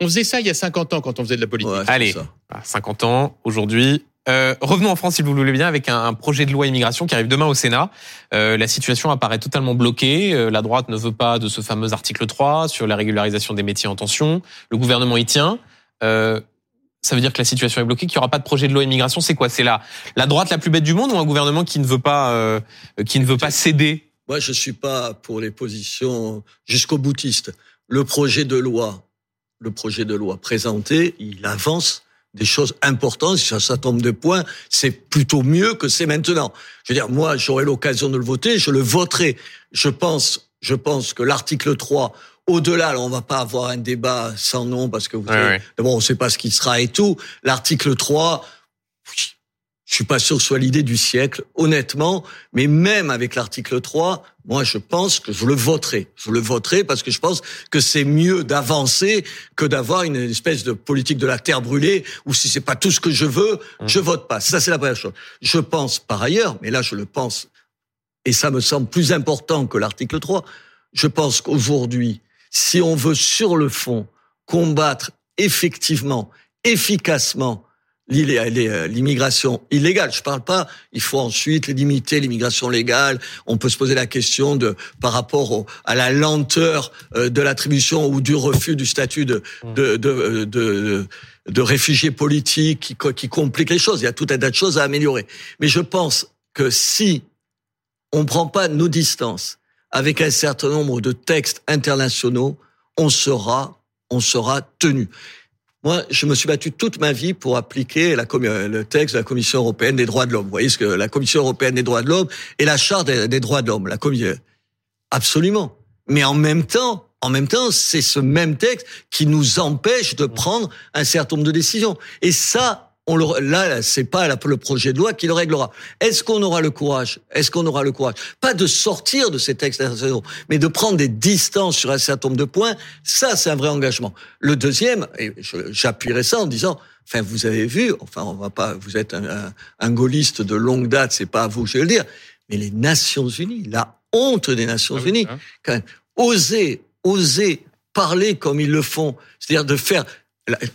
on faisait ça il y a 50 ans quand on faisait de la politique. Allez, 50 ans aujourd'hui. Euh, revenons en France, si vous le voulez bien, avec un, projet de loi immigration qui arrive demain au Sénat. Euh, la situation apparaît totalement bloquée. Euh, la droite ne veut pas de ce fameux article 3 sur la régularisation des métiers en tension. Le gouvernement y tient. Ça veut dire que la situation est bloquée, qu'il n'y aura pas de projet de loi immigration. C'est quoi? C'est la, la droite la plus bête du monde ou un gouvernement qui ne veut pas, qui ne veut pas céder? Moi, je suis pas pour les positions jusqu'au boutiste. Le projet de loi, le projet de loi présenté, il avance des choses importantes, si ça tombe de points, c'est plutôt mieux que c'est maintenant. Je veux dire, moi, j'aurai l'occasion de le voter, je le voterai. Je pense, je pense que l'article 3, au-delà, on va pas avoir un débat sans nom parce que vous savez, d'abord, on sait pas ce qui sera et tout. L'article 3, je suis pas sûr que ce soit l'idée du siècle, honnêtement. Mais même avec l'article 3, moi, je pense que je le voterai. Je le voterai parce que je pense que c'est mieux d'avancer que d'avoir une espèce de politique de la terre brûlée où si c'est pas tout ce que je veux, mmh. je vote pas. Ça, c'est la première chose. Je pense par ailleurs, mais là, je le pense, et ça me semble plus important que l'article 3. Je pense qu'aujourd'hui, si on veut sur le fond combattre effectivement, efficacement l'immigration illégale. Je parle pas. Il faut ensuite limiter l'immigration légale. On peut se poser la question de par rapport à la lenteur euh, de l'attribution ou du refus du statut de mmh. de de, de, de réfugié politique qui, qui complique les choses. Il y a tout un tas de choses à améliorer. Mais je pense que si on prend pas nos distances avec un certain nombre de textes internationaux, on sera on sera tenu. Moi, je me suis battu toute ma vie pour appliquer la, le texte de la Commission européenne des droits de l'homme. Vous voyez ce que la Commission européenne des droits de l'homme et la Charte des, droits de l'homme. La absolument. Mais en même temps, en même temps, c'est ce même texte qui nous empêche de prendre un certain nombre de décisions. Et ça, on le, là, c'est pas le projet de loi qui le réglera. Est-ce qu'on aura le courage? Est-ce qu'on aura le courage? Pas de sortir de ces textes mais de prendre des distances sur un certain nombre de points. Ça, c'est un vrai engagement. Le deuxième, et j'appuierai ça en disant, enfin, vous avez vu, enfin, on va pas, vous êtes un, un, gaulliste de longue date, c'est pas à vous que je vais le dire, mais les Nations Unies, la honte des Nations ah Unies, hein. quand même, oser, oser parler comme ils le font, c'est-à-dire de faire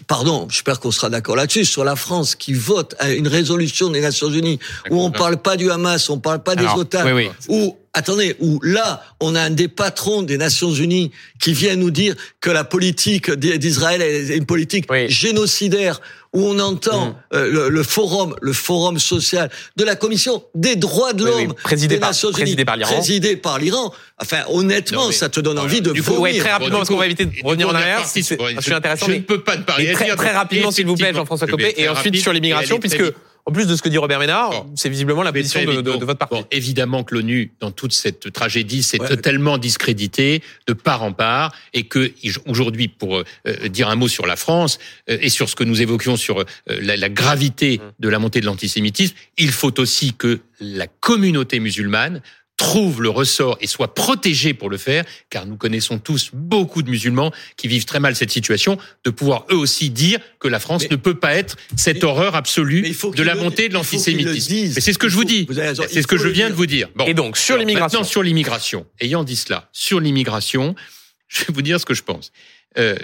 pardon, j'espère qu'on sera d'accord là-dessus, sur la France qui vote une résolution des Nations Unies où on parle pas du Hamas, on parle pas des OTAN, où attendez, où là on a un des patrons des Nations Unies qui vient nous dire que la politique d'Israël est une politique génocidaire où on entend mm. euh, le, forum, le forum social de la Commission des droits de l'homme présidé, par, présidé par l'Iran, présidé par l'Iran. Enfin, honnêtement, ça te donne envie de du coup, très rapidement, parce qu'on va éviter de revenir en arrière. Si c'est intéressant. Je ne peux pas ne pas Très, très rapidement, s'il vous plaît, Jean-François Copé, et ensuite sur l'immigration, puisque en plus de ce que dit Robert Ménard, c'est visiblement la position de, de, votre parti. Bon, évidemment que l'ONU, dans toute cette tragédie, s'est totalement discrédité de part en part, et que aujourd'hui, pour euh, dire un mot sur la France euh, et sur ce que nous évoquions sur euh, la, la, gravité mmh. de la montée de l'antisémitisme, il faut aussi que la communauté musulmane trouve le ressort et soit protégé pour le faire, car nous connaissons tous beaucoup de musulmans qui vivent très mal cette situation, de pouvoir eux aussi dire que la France ne peut pas être cette horreur absolue de la montée de l'antisémitisme. Mais c'est ce que je vous dis. C'est ce que je viens de vous dire. Bon. Et donc, sur l'immigration. Maintenant, sur l'immigration. Ayant dit cela, sur l'immigration, je vais vous dire ce que je pense. Euh,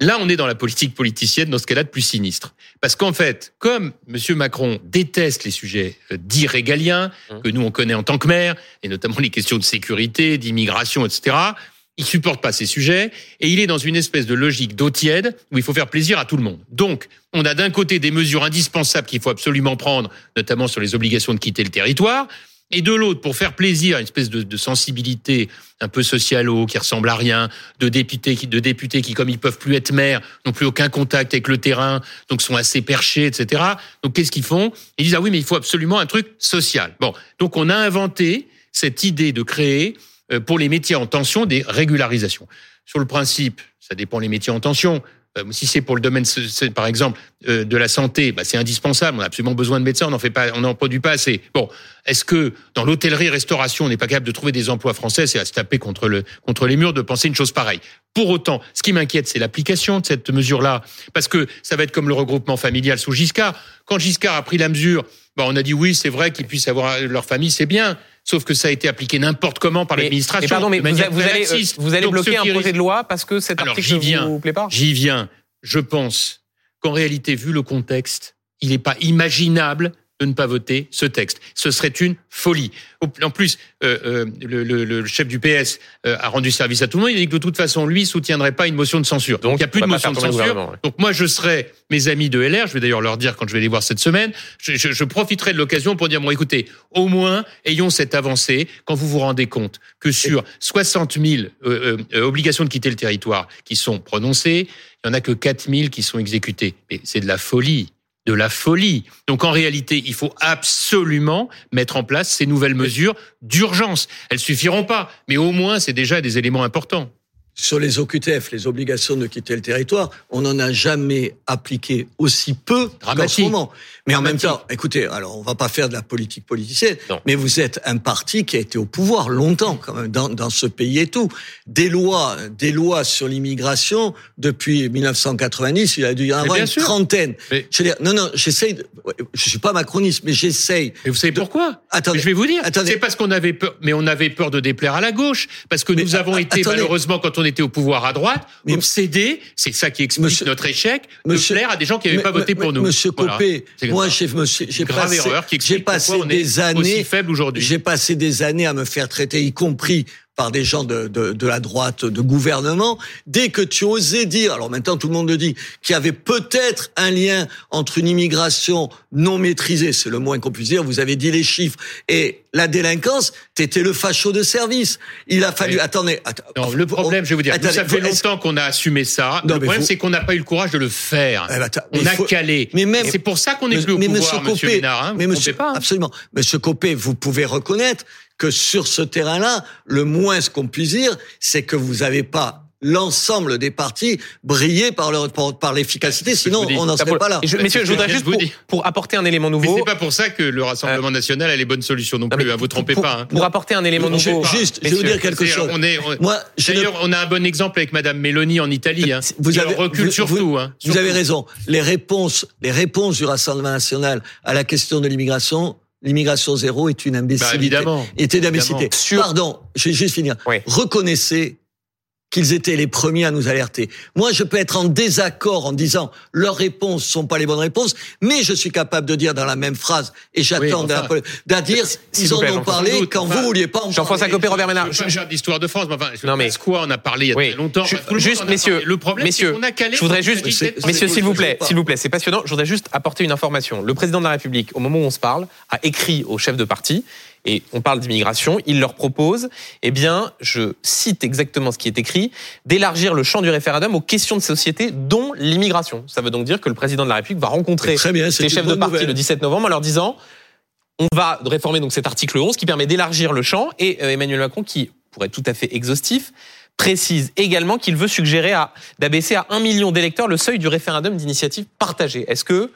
Là, on est dans la politique politicienne, dans ce qu'elle a de plus sinistre. Parce qu'en fait, comme M. Macron déteste les sujets euh, dits régaliens, mmh. que nous on connaît en tant que maire, et notamment les questions de sécurité, d'immigration, etc., il supporte pas ces sujets, et il est dans une espèce de logique d'eau tiède, où il faut faire plaisir à tout le monde. Donc, on a d'un côté des mesures indispensables qu'il faut absolument prendre, notamment sur les obligations de quitter le territoire, et de l'autre, pour faire plaisir à une espèce de, de sensibilité un peu socialo, qui ressemble à rien, de députés qui, de députés qui, comme ils peuvent plus être maires, n'ont plus aucun contact avec le terrain, donc sont assez perchés, etc. Donc qu'est-ce qu'ils font? Ils disent ah oui, mais il faut absolument un truc social. Bon, donc on a inventé cette idée de créer euh, pour les métiers en tension des régularisations. Sur le principe, ça dépend les métiers en tension. Euh, si c'est pour le domaine, par exemple, euh, de la santé, bah, c'est indispensable. On a absolument besoin de médecins. On n'en fait pas, on produit pas assez. Bon, est-ce que dans l'hôtellerie-restauration, on n'est pas capable de trouver des emplois français? C'est à se taper contre le contre les murs de penser une chose pareille. Pour autant, ce qui m'inquiète, c'est l'application de cette mesure-là, parce que ça va être comme le regroupement familial sous Giscard. Quand Giscard a pris la mesure, bah, on a dit oui, c'est vrai qu'ils puissent avoir leur famille, c'est bien. Sauf que ça a été appliqué n'importe comment par l'administration. Pardon, mais vous, allez, euh, vous allez bloquer un projet de loi parce que cet article ne vous plaît pas J'y viens. Je pense qu'en réalité, vu le contexte, il n'est pas imaginable de ne pas voter ce texte. Ce serait une folie. En plus, euh, euh, le, le, le, chef du PS euh, a rendu service à tout le monde. Il dit que de toute façon, lui soutiendrait pas une motion de censure. Donc, il n'y a plus de motion de censure. Donc moi, je serais mes amis de LR. Je vais d'ailleurs leur dire quand je vais les voir cette semaine. Je, je, je profiterai de l'occasion pour dire bon, écoutez, au moins ayons cette avancée quand vous vous rendez compte que sur 60 000 obligations de quitter le territoire qui sont prononcées, il y en a que 4 000 qui sont exécutées. Mais c'est de la folie de la folie. Donc en réalité, il faut absolument mettre en place ces nouvelles mesures d'urgence. Elles suffiront pas, mais au moins c'est déjà des éléments importants. Sur les OQTF, les obligations de quitter le territoire, on n'en a jamais appliqué aussi peu qu'en ce moment. Mais en même temps, écoutez, alors on va pas faire de la politique politicienne, mais vous êtes un parti qui a été au pouvoir longtemps quand même dans, dans ce pays et tout. Des lois, des lois sur l'immigration depuis 1990, il a dû y en avoir une trentaine. Je veux dire, non, non, j'essaye. Je suis pas macroniste, mais j'essaye. Et vous savez pourquoi? Attendez, je vais vous dire. C'est parce qu'on avait peur, mais on avait peur de déplaire à la gauche, parce que nous avons été malheureusement quand on était au pouvoir à droite, obsédés, c'est ça qui explique notre échec, monsieur, de plaire à des gens qui n'avaient pas voté pour nous. Monsieur Copé, moi j'ai passé, j'ai passé des années, j'ai passé des années à me faire traiter, y compris par des gens de, de, de, la droite de gouvernement, dès que tu osais dire, alors maintenant tout le monde le dit, qu'il y avait peut-être un lien entre une immigration non maîtrisée, c'est le moins qu'on puisse dire, vous avez dit les chiffres, et la délinquance, t'étais le facho de service. Il a fallu, attendez, non, le problème, je vais vous dire, ça fait longtemps qu'on a assumé ça. le problème, c'est qu'on n'a pas eu le courage de le faire. Eh ben, on a calé. Mais même, c'est pour ça qu'on est plus au pouvoir, monsieur, monsieur hein, mais monsieur, pas, hein. absolument. Monsieur Copé, vous pouvez reconnaître que sur ce terrain-là, le moins ce qu'on puisse dire, c'est que vous n'avez pas l'ensemble des partis briller par leur par, l'efficacité sinon on n'en serait pas là. Je, messieurs, je voudrais juste pour, apporter un élément nouveau. Mais c'est pas pour ça que le Rassemblement euh, national a les bonnes solutions non plus. à vous trompez pas. Hein. Pour apporter un élément nouveau. Juste, je vais vous dire quelque chose. On est, Moi, d'ailleurs, on a un bon exemple avec Madame Mélanie en Italie. Hein, vous avez recul surtout. Hein, vous avez raison. Les réponses, les réponses du Rassemblement national à la question de l'immigration l'immigration zéro est une imbécilité. Bah, évidemment. Était d'imbécilité. Pardon, je vais juste finir. Reconnaissez qu'ils étaient les premiers à nous alerter. Moi, je peux être en désaccord en disant leurs réponses sont pas les bonnes réponses, mais je suis capable de dire dans la même phrase, et j'attends oui, enfin, dire ils en ont parlé quand vous vouliez pas en Jean-François Copé, Robert Ménard. Je, je, d'histoire de France, mais enfin, non, mais quoi on a parlé il y a très longtemps. juste, messieurs, le problème, messieurs, on a calé je voudrais juste, messieurs, s'il vous plaît, s'il vous plaît, c'est passionnant. Je voudrais juste apporter une information. Le président de la République, au moment où on se parle, a écrit au chef de parti et on parle d'immigration, il leur propose, eh bien, je cite exactement ce qui est écrit, d'élargir le champ du référendum aux questions de société, dont l'immigration. Ça veut donc dire que le président de la République va rencontrer les chefs de parti le 17 novembre en leur disant, on va réformer donc cet article 11 qui permet d'élargir le champ, et euh, Emmanuel Macron, qui pourrait être tout à fait exhaustif, précise également qu'il veut suggérer d'abaisser à un million d'électeurs le seuil du référendum d'initiative partagée. Est-ce que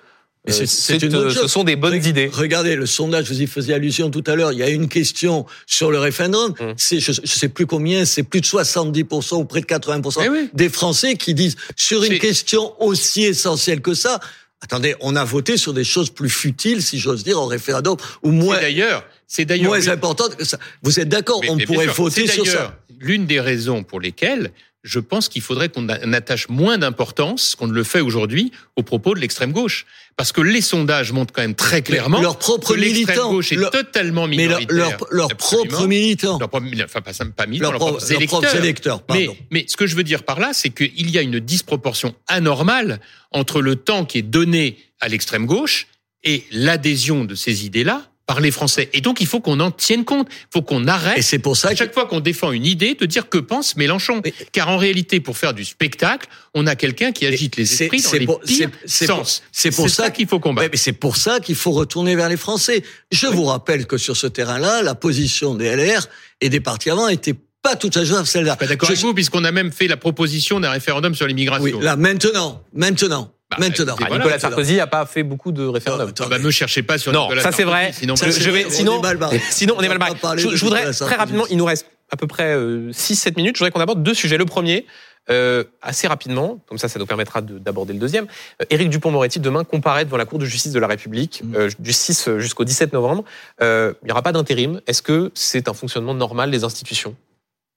euh, c'est une euh, ce sont des bonnes idées. Regardez le sondage, vous y faisiez allusion tout à l'heure. Il y a une question sur le référendum. Hum. C'est, je, ne sais plus combien, c'est plus de 70% ou près de 80% eh des Français qui disent sur une question aussi essentielle que ça. Attendez, on a voté sur des choses plus futiles, si j'ose dire, au référendum, ou moins. D'ailleurs, c'est d'ailleurs moins importante que ça. Vous êtes d'accord On pourrait voter sur ça. L'une des raisons pour lesquelles je pense qu'il faudrait qu'on attache moins d'importance qu'on ne le fait aujourd'hui aux propos de l'extrême gauche. Parce que les sondages montrent quand même très clairement leur propre que l'extrême gauche est totalement minoritaire. Mais leur, leur, propre militants. Leur propre, enfin, pas, pas militants, leurs propres électeurs. électeurs mais, mais ce que je veux dire par là, c'est qu'il y a une disproportion anormale entre le temps qui est donné à l'extrême gauche et l'adhésion de ces idées-là par les Français. Et donc, il faut qu'on en tienne compte. Il faut qu'on arrête. Et c'est pour ça à chaque fois qu'on défend une idée, de dire que pense Mélenchon. Car en réalité, pour faire du spectacle, on a quelqu'un qui agite les esprits dans les pires sens. C'est pour ça qu'il faut combattre. Mais c'est pour ça qu'il faut retourner vers les Français. Je vous rappelle que sur ce terrain-là, la position des LR et des partis avant était pas tout à fait celle-là. Pas d'accord avec vous, puisqu'on a même fait la proposition d'un référendum sur l'immigration. Oui, là, maintenant, maintenant. Bah, Maintenant. Ah, Nicolas Sarkozy n'a pas fait beaucoup de référendums. Ah, bah, me cherchez pas sur non, ça c'est vrai. Sinon, je, vais, sinon, on est sinon, on est mal barré. Je, je, voudrais très rapidement, il nous reste à peu près 6-7 euh, minutes. Je voudrais qu'on aborde deux sujets. Le premier, euh, assez rapidement, comme ça, ça nous permettra d'aborder le deuxième. Euh, Éric Dupont-Moretti demain comparaît devant la Cour de justice de la République mm. euh, du 6 jusqu'au 17 novembre. Euh, il n'y aura pas d'intérim. Est-ce que c'est un fonctionnement normal des institutions?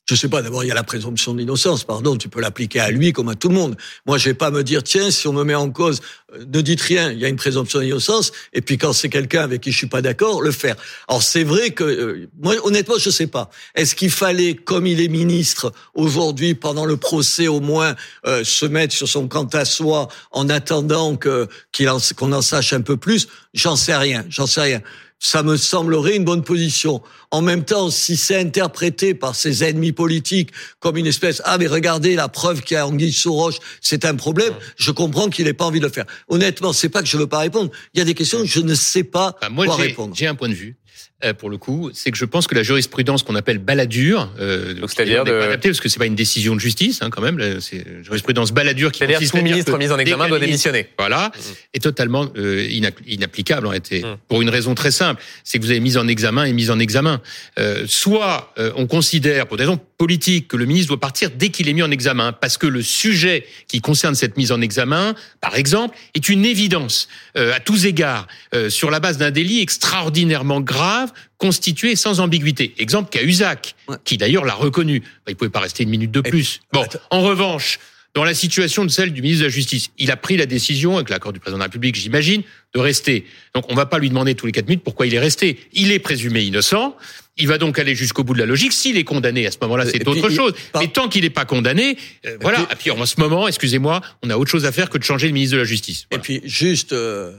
Je sais pas, d'abord, il y a la présomption d'innocence, pardon, tu peux l'appliquer à lui comme à tout le monde. Moi, je vais pas me dire, tiens, si on me met en cause, euh, ne dites rien, il y a une présomption d'innocence, et puis quand c'est quelqu'un avec qui je suis pas d'accord, le faire. Alors, c'est vrai que, euh, moi, honnêtement, je sais pas. Est-ce qu'il fallait, comme il est ministre, aujourd'hui, pendant le procès, au moins, euh, se mettre sur son quant à soi, en attendant que, qu'on en sache un peu plus? J'en sais rien, j'en sais rien ça me semblerait une bonne position. En même temps, si c'est interprété par ses ennemis politiques comme une espèce ah mais regardez la preuve qu'il y a Anguille sous roche, c'est un problème. Je comprends qu'il n'ait pas envie de le faire. Honnêtement, c'est pas que je veux pas répondre. Il y a des questions que je ne sais pas moi, quoi répondre. J'ai un point de vue. Euh, pour le coup, c'est que je pense que la jurisprudence qu'on appelle baladure, euh, c'est-à-dire de... adaptée parce que c'est pas une décision de justice hein, quand même, c'est jurisprudence baladure qui c'est-à-dire tout ministre mis en examen doit démissionner. Voilà, mmh. est totalement euh, inapplicable en réalité mmh. pour une raison très simple, c'est que vous avez mis en examen et mis en examen. Euh, soit euh, on considère pour des raisons politiques que le ministre doit partir dès qu'il est mis en examen parce que le sujet qui concerne cette mise en examen, par exemple, est une évidence euh, à tous égards sur la base d'un délit extraordinairement grave constitué sans ambiguïté. Exemple Cahuzac, qui d'ailleurs l'a reconnu. Bah, il pouvait pas rester une minute de plus. Bon, en revanche, dans la situation de celle du ministre de la Justice, il a pris la décision, avec l'accord du président de la République, j'imagine, de rester. Donc on va pas lui demander tous les quatre minutes pourquoi il est resté. Il est présumé innocent. Il va donc aller jusqu'au bout de la logique. S'il est condamné, à ce moment-là, c'est autre chose. Mais tant qu'il n'est pas condamné, euh, voilà. Et puis en ce moment, excusez-moi, on a autre chose à faire que de changer le ministre de la Justice. Et puis juste. Euh,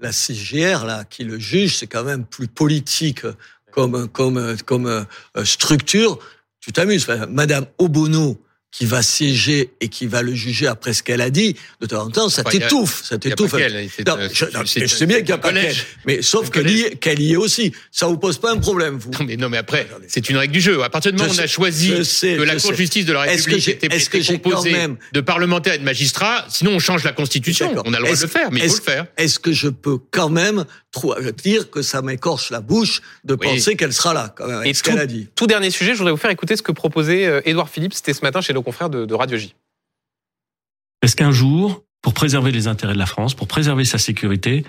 la CGR là qui le juge, c'est quand même plus politique comme comme comme euh, structure. Tu t'amuses, Madame Obono qui va siéger et qui va le juger après ce qu'elle a dit, de temps en temps, ça t'étouffe, ça t'étouffe. Je, sais bien qu'il n'y a pas qu'elle, mais sauf qu'elle y, qu'elle y est aussi. Ça vous pose pas un problème, vous Non, mais, non, mais après, c'est une règle du jeu. À partir du moment où on a choisi que la Cour de justice de la République était, était composée de parlementaires et de magistrats, sinon on change la Constitution. On a le droit de le faire, mais il faut le faire. Est-ce que je peux quand même dire que ça m'écorche la bouche de penser qu'elle sera là, quand même, avec ce qu'elle a dit Tout dernier sujet, je voudrais vous faire écouter ce que proposait euh, Édouard Philippe, c'était ce matin chez nos confrères de, Radio J. Est-ce qu'un jour, pour préserver les intérêts de la France, pour préserver sa sécurité,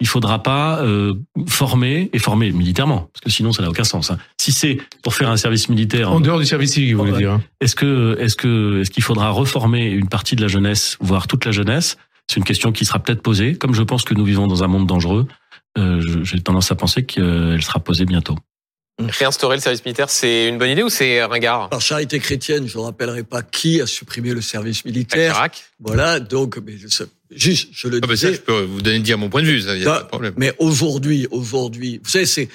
il faudra pas euh, former et former militairement, parce que sinon ça n'a aucun sens. Hein. Si c'est pour faire un service militaire en dehors du service civique, vous voulez dire hein. Est-ce que est-ce que est-ce qu'il faudra reformer une partie de la jeunesse, voire toute la jeunesse? C'est une question qui sera peut-être posée. Comme je pense que nous vivons dans un monde dangereux, j'ai tendance à penser qu'elle sera posée bientôt. Réinstaurer le service militaire, c'est une bonne idée ou c'est ringard? Par charité chrétienne, je ne rappellerai pas qui a supprimé le service militaire. Voilà, donc, mais juste, je le ah bah disais. je peux vous donner dire mon point de vue, ça, y a pas de problème. Mais aujourd'hui, aujourd'hui, vous savez, c'est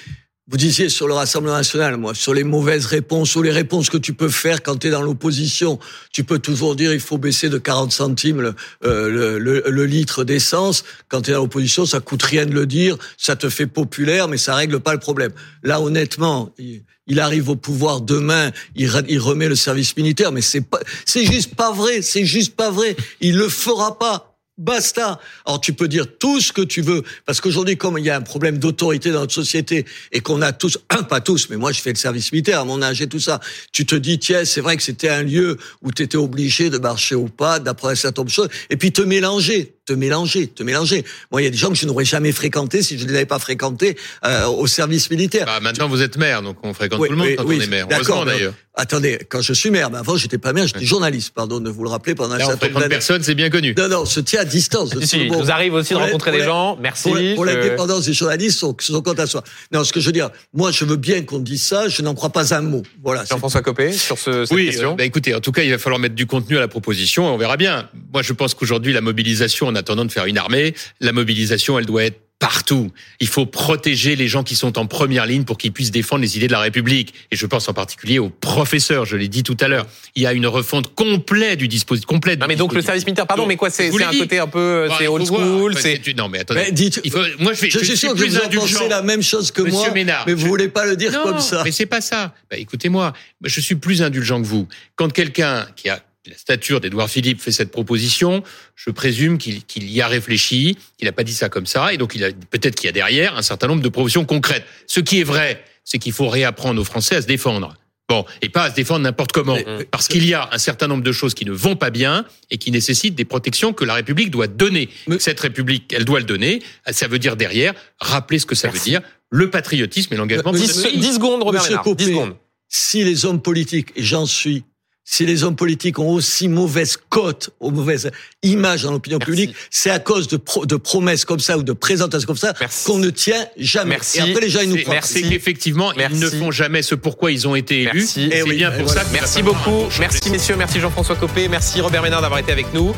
vous disiez sur le Rassemblement national, moi, sur les mauvaises réponses ou les réponses que tu peux faire quand tu es dans l'opposition, tu peux toujours dire il faut baisser de 40 centimes le, euh, le, le, litre d'essence. Quand tu es dans l'opposition, ça coûte rien de le dire, ça te fait populaire, mais ça règle pas le problème. Là, honnêtement, il, arrive au pouvoir demain, il, il remet le service militaire, mais c'est pas, c'est juste pas vrai, c'est juste pas vrai. Il le fera pas. Basta. Alors tu peux dire tout ce que tu veux, parce qu'aujourd'hui, comme il y a un problème d'autorité dans notre société et qu'on a tous, pas tous, mais moi je fais le service militaire à mon âge et tout ça, tu te dis tiens, c'est vrai que c'était un lieu où tu étais obligé de marcher au pas, d'apprendre certaines choses, et puis te mélanger te mélanger, te mélanger. Moi, il y a des gens que je n'aurais jamais fréquentés si je ne les avais pas fréquentés euh, au service militaire. Bah, maintenant, vous êtes maire, donc on fréquente tout le monde quand on est maire. D'accord, d'ailleurs. Attendez, quand je suis maire, mais avant, j'étais pas maire, j'étais journaliste, pardon de vous le rappeler pendant un certain nombre personne, c'est bien connu. Non, non, se tient à distance. si, bon. Vous arrive aussi de rencontrer des gens. Merci. Pour, l'indépendance des journalistes, son, son compte à soi. Non, ce que je veux dire, moi, je veux bien qu'on dise ça, je n'en crois pas un mot. Voilà. Jean-François Copé, sur ce, cette oui, question. bah, écoutez, en tout cas, il va falloir mettre du contenu à la proposition et on verra bien. Moi, je pense qu'aujourd'hui, la mobilisation, en attendant de faire une armée, la mobilisation, elle doit être partout. Il faut protéger les gens qui sont en première ligne pour qu'ils puissent défendre les idées de la République. Et je pense en particulier aux professeurs, je l'ai dit tout à l'heure. Il y a une refonte complète du dispositif. Complète non, mais donc le service militaire, pardon, mais quoi, c'est un côté un peu, c'est old school, c'est... Non, mais attendez. dites, il faut, moi, je, vais, je, suis sûr que vous en pensez la même chose que moi, Ménard, mais vous voulez pas le dire comme ça. mais c'est pas ça. Bah, écoutez-moi, je suis plus indulgent que vous. Quand quelqu'un qui a la stature d'Edouard Philippe fait cette proposition, je présume qu'il y a réfléchi, qu'il n'a pas dit ça comme ça, et donc il a peut-être qu'il y a derrière un certain nombre de propositions concrètes. Ce qui est vrai, c'est qu'il faut réapprendre aux Français à se défendre. Bon, et pas à se défendre n'importe comment, parce qu'il y a un certain nombre de choses qui ne vont pas bien et qui nécessitent des protections que la République doit donner. Cette République, elle doit le donner. Ça veut dire derrière, rappeler ce que ça veut dire, le patriotisme et l'engagement. 10, 10 secondes, Robert 10 secondes. si les hommes politiques, et j'en suis, si les hommes politiques ont aussi mauvaise cote, ou mauvaise image dans l'opinion publique, c'est à cause de, pro- de promesses comme ça ou de présentations comme ça qu'on ne tient jamais. Merci. Et après, les gens, ils nous croient. Merci. C'est qu'effectivement, ils ne font jamais ce pourquoi ils ont été élus. Merci. Et Eh oui, bien et pour voilà. ça Merci beaucoup. Merci messieurs. Merci Jean-François Copé. Merci Robert Ménard d'avoir été avec nous.